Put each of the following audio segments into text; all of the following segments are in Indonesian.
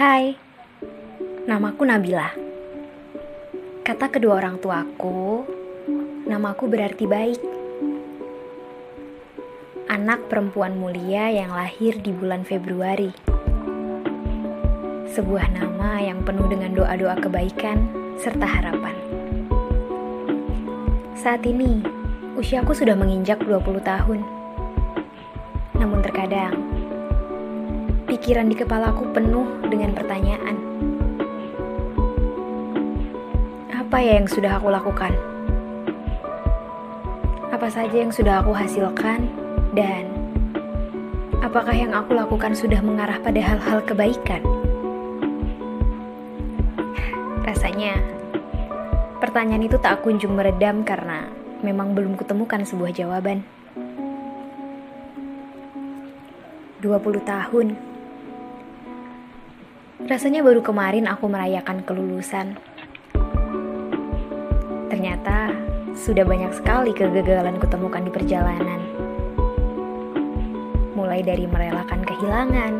Hai, namaku Nabila. Kata kedua orang tuaku, namaku berarti baik. Anak perempuan mulia yang lahir di bulan Februari. Sebuah nama yang penuh dengan doa-doa kebaikan serta harapan. Saat ini, usiaku sudah menginjak 20 tahun. Namun terkadang, pikiran di kepalaku penuh dengan pertanyaan. Apa ya yang sudah aku lakukan? Apa saja yang sudah aku hasilkan dan apakah yang aku lakukan sudah mengarah pada hal-hal kebaikan? Rasanya pertanyaan itu tak kunjung meredam karena memang belum kutemukan sebuah jawaban. 20 tahun. Rasanya baru kemarin aku merayakan kelulusan. Ternyata sudah banyak sekali kegagalan kutemukan di perjalanan. Mulai dari merelakan kehilangan,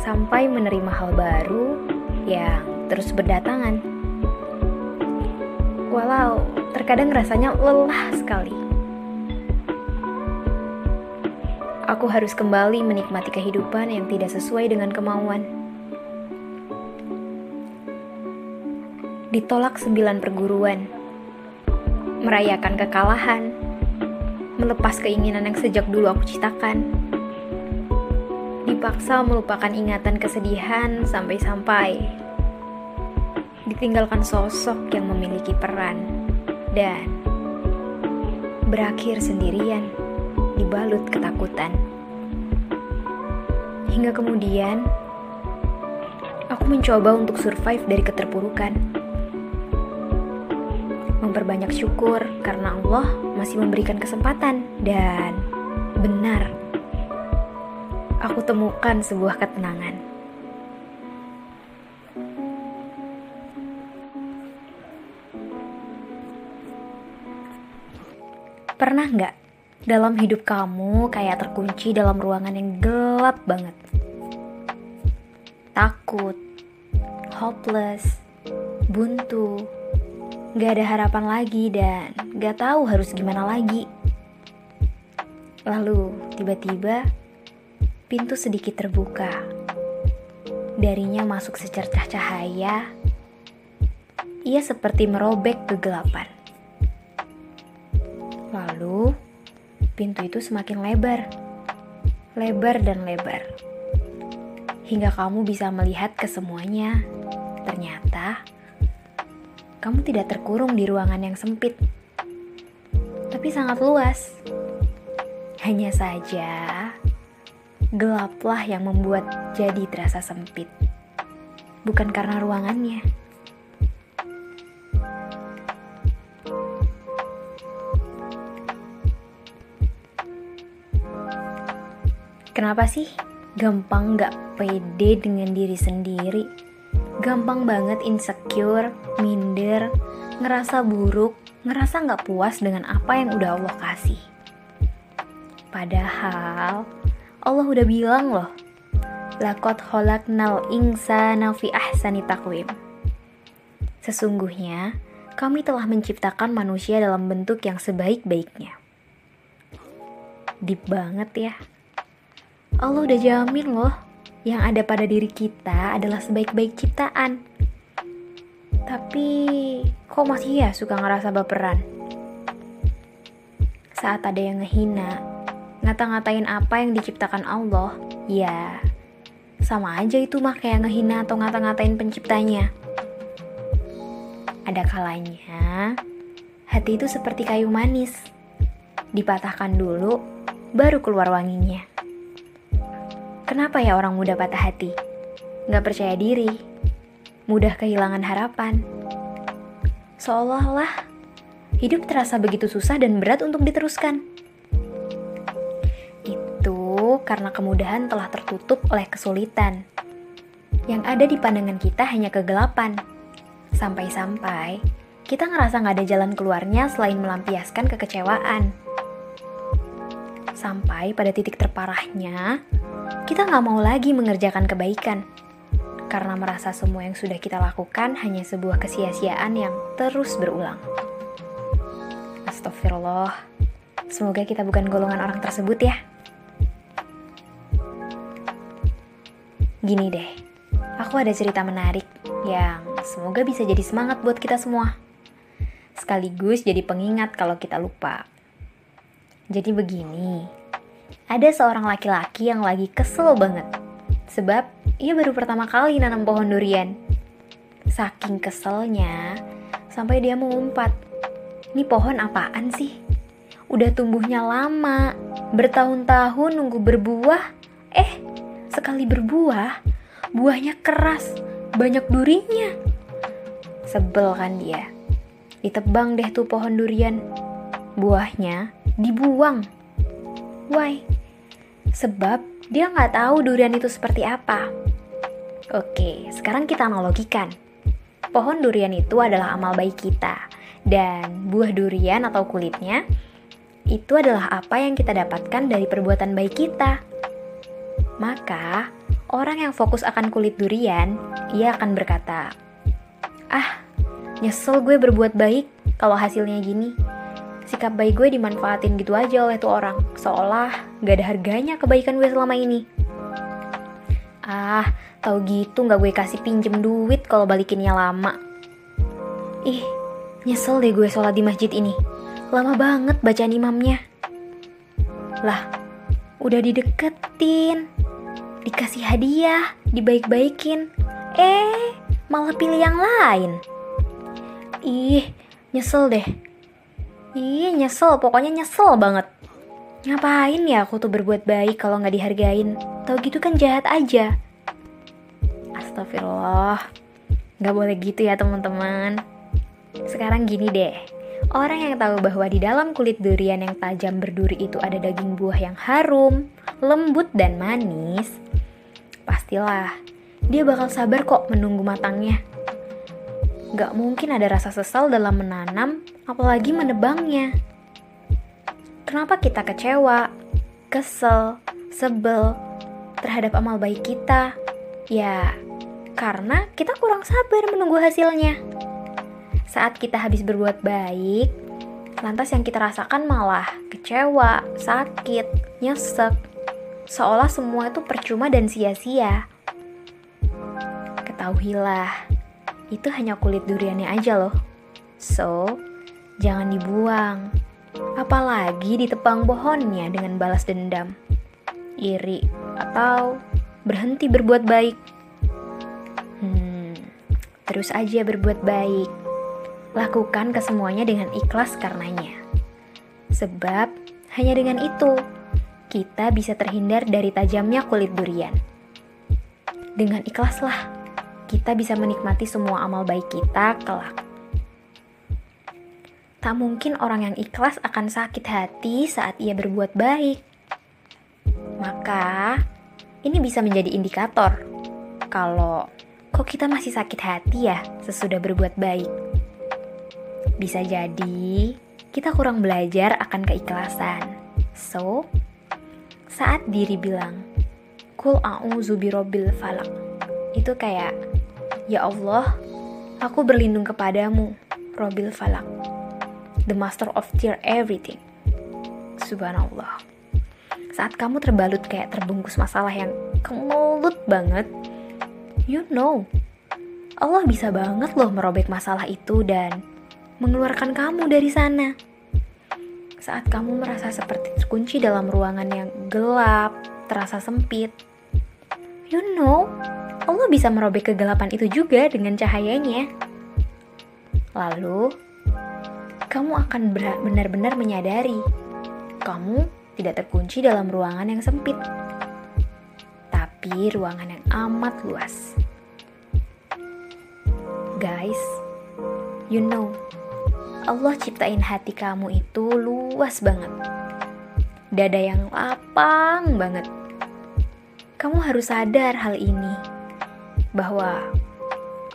sampai menerima hal baru yang terus berdatangan. Walau terkadang rasanya lelah sekali. Aku harus kembali menikmati kehidupan yang tidak sesuai dengan kemauan. Ditolak sembilan perguruan, merayakan kekalahan, melepas keinginan yang sejak dulu aku ciptakan, dipaksa melupakan ingatan kesedihan sampai-sampai. Ditinggalkan sosok yang memiliki peran dan berakhir sendirian dibalut ketakutan. Hingga kemudian, aku mencoba untuk survive dari keterpurukan. Memperbanyak syukur karena Allah masih memberikan kesempatan dan benar. Aku temukan sebuah ketenangan. Pernah nggak dalam hidup kamu kayak terkunci dalam ruangan yang gelap banget? Takut, hopeless, buntu, gak ada harapan lagi dan gak tahu harus gimana lagi. Lalu tiba-tiba pintu sedikit terbuka. Darinya masuk secercah cahaya. Ia seperti merobek kegelapan. Pintu itu semakin lebar, lebar dan lebar, hingga kamu bisa melihat ke semuanya. Ternyata, kamu tidak terkurung di ruangan yang sempit, tapi sangat luas. Hanya saja, gelaplah yang membuat jadi terasa sempit, bukan karena ruangannya. Kenapa sih gampang gak pede dengan diri sendiri? Gampang banget insecure, minder, ngerasa buruk, ngerasa gak puas dengan apa yang udah Allah kasih. Padahal Allah udah bilang loh, Lakot nal insana fi ahsani takwim. Sesungguhnya, kami telah menciptakan manusia dalam bentuk yang sebaik-baiknya. Deep banget ya. Allah udah jamin loh, yang ada pada diri kita adalah sebaik-baik ciptaan. Tapi kok masih ya suka ngerasa baperan? Saat ada yang ngehina, ngata-ngatain apa yang diciptakan Allah, ya sama aja itu mah kayak ngehina atau ngata-ngatain penciptanya. Ada kalanya, hati itu seperti kayu manis. Dipatahkan dulu, baru keluar wanginya. Kenapa ya orang mudah patah hati? Gak percaya diri, mudah kehilangan harapan. Seolah-olah hidup terasa begitu susah dan berat untuk diteruskan. Itu karena kemudahan telah tertutup oleh kesulitan. Yang ada di pandangan kita hanya kegelapan. Sampai-sampai kita ngerasa gak ada jalan keluarnya selain melampiaskan kekecewaan. Sampai pada titik terparahnya, kita nggak mau lagi mengerjakan kebaikan. Karena merasa semua yang sudah kita lakukan hanya sebuah kesia-siaan yang terus berulang. Astagfirullah, semoga kita bukan golongan orang tersebut ya. Gini deh, aku ada cerita menarik yang semoga bisa jadi semangat buat kita semua. Sekaligus jadi pengingat kalau kita lupa. Jadi begini, ada seorang laki-laki yang lagi kesel banget. Sebab ia baru pertama kali nanam pohon durian. Saking keselnya, sampai dia mengumpat. Ini pohon apaan sih? Udah tumbuhnya lama, bertahun-tahun nunggu berbuah. Eh, sekali berbuah, buahnya keras, banyak durinya. Sebel kan dia. Ditebang deh tuh pohon durian. Buahnya dibuang. Why? Sebab dia nggak tahu durian itu seperti apa. Oke, sekarang kita analogikan. Pohon durian itu adalah amal baik kita. Dan buah durian atau kulitnya itu adalah apa yang kita dapatkan dari perbuatan baik kita. Maka, orang yang fokus akan kulit durian, ia akan berkata, "Ah, nyesel gue berbuat baik kalau hasilnya gini." Sikap baik gue dimanfaatin gitu aja oleh tuh orang, seolah gak ada harganya kebaikan gue selama ini. Ah, tau gitu gak gue kasih pinjem duit kalau balikinnya lama. Ih, nyesel deh gue sholat di masjid ini. Lama banget bacaan imamnya. Lah, udah dideketin dikasih hadiah, dibaik-baikin. Eh, malah pilih yang lain. Ih, nyesel deh. Ih, nyesel, pokoknya nyesel banget. Ngapain ya aku tuh berbuat baik kalau nggak dihargain? Tau gitu kan jahat aja. Astagfirullah. Nggak boleh gitu ya teman-teman. Sekarang gini deh. Orang yang tahu bahwa di dalam kulit durian yang tajam berduri itu ada daging buah yang harum, lembut dan manis, pastilah dia bakal sabar kok menunggu matangnya. Gak mungkin ada rasa sesal dalam menanam, apalagi menebangnya. Kenapa kita kecewa, kesel, sebel terhadap amal baik kita? Ya, karena kita kurang sabar menunggu hasilnya. Saat kita habis berbuat baik, lantas yang kita rasakan malah kecewa, sakit, nyesek, seolah semua itu percuma dan sia-sia. Ketahuilah, itu hanya kulit duriannya aja loh. So, jangan dibuang. Apalagi ditebang pohonnya dengan balas dendam, iri, atau berhenti berbuat baik. Hmm, terus aja berbuat baik Lakukan kesemuanya dengan ikhlas karenanya. Sebab hanya dengan itu kita bisa terhindar dari tajamnya kulit durian. Dengan ikhlaslah kita bisa menikmati semua amal baik kita kelak. Tak mungkin orang yang ikhlas akan sakit hati saat ia berbuat baik. Maka, ini bisa menjadi indikator kalau kok kita masih sakit hati ya sesudah berbuat baik. Bisa jadi kita kurang belajar akan keikhlasan. So, saat diri bilang, Kul a'udzu birabbil falak. Itu kayak, Ya Allah, aku berlindung kepadamu, Robil Falak. The master of tear everything. Subhanallah. Saat kamu terbalut kayak terbungkus masalah yang kemelut banget, you know, Allah bisa banget loh merobek masalah itu dan mengeluarkan kamu dari sana. Saat kamu merasa seperti terkunci dalam ruangan yang gelap, terasa sempit, you know, Allah bisa merobek kegelapan itu juga dengan cahayanya. Lalu, kamu akan benar-benar menyadari kamu tidak terkunci dalam ruangan yang sempit, tapi ruangan yang amat luas. Guys, you know, Allah ciptain hati kamu itu luas banget. Dada yang lapang banget. Kamu harus sadar hal ini. Bahwa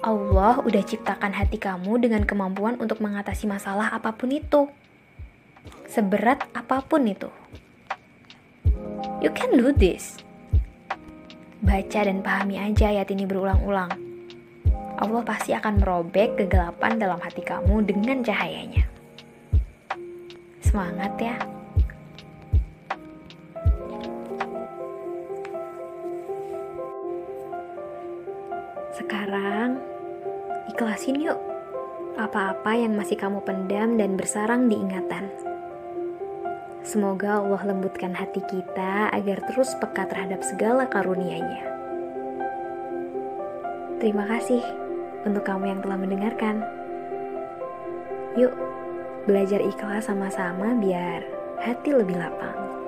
Allah udah ciptakan hati kamu dengan kemampuan untuk mengatasi masalah apa pun itu. Seberat apa pun itu. You can do this. Baca dan pahami aja ayat ini berulang-ulang. Allah pasti akan merobek kegelapan dalam hati kamu dengan cahayanya. Semangat ya! Ikhlasin yuk apa-apa yang masih kamu pendam dan bersarang di ingatan. Semoga Allah lembutkan hati kita agar terus peka terhadap segala karunia-Nya. Terima kasih untuk kamu yang telah mendengarkan. Yuk, belajar ikhlas sama-sama biar hati lebih lapang.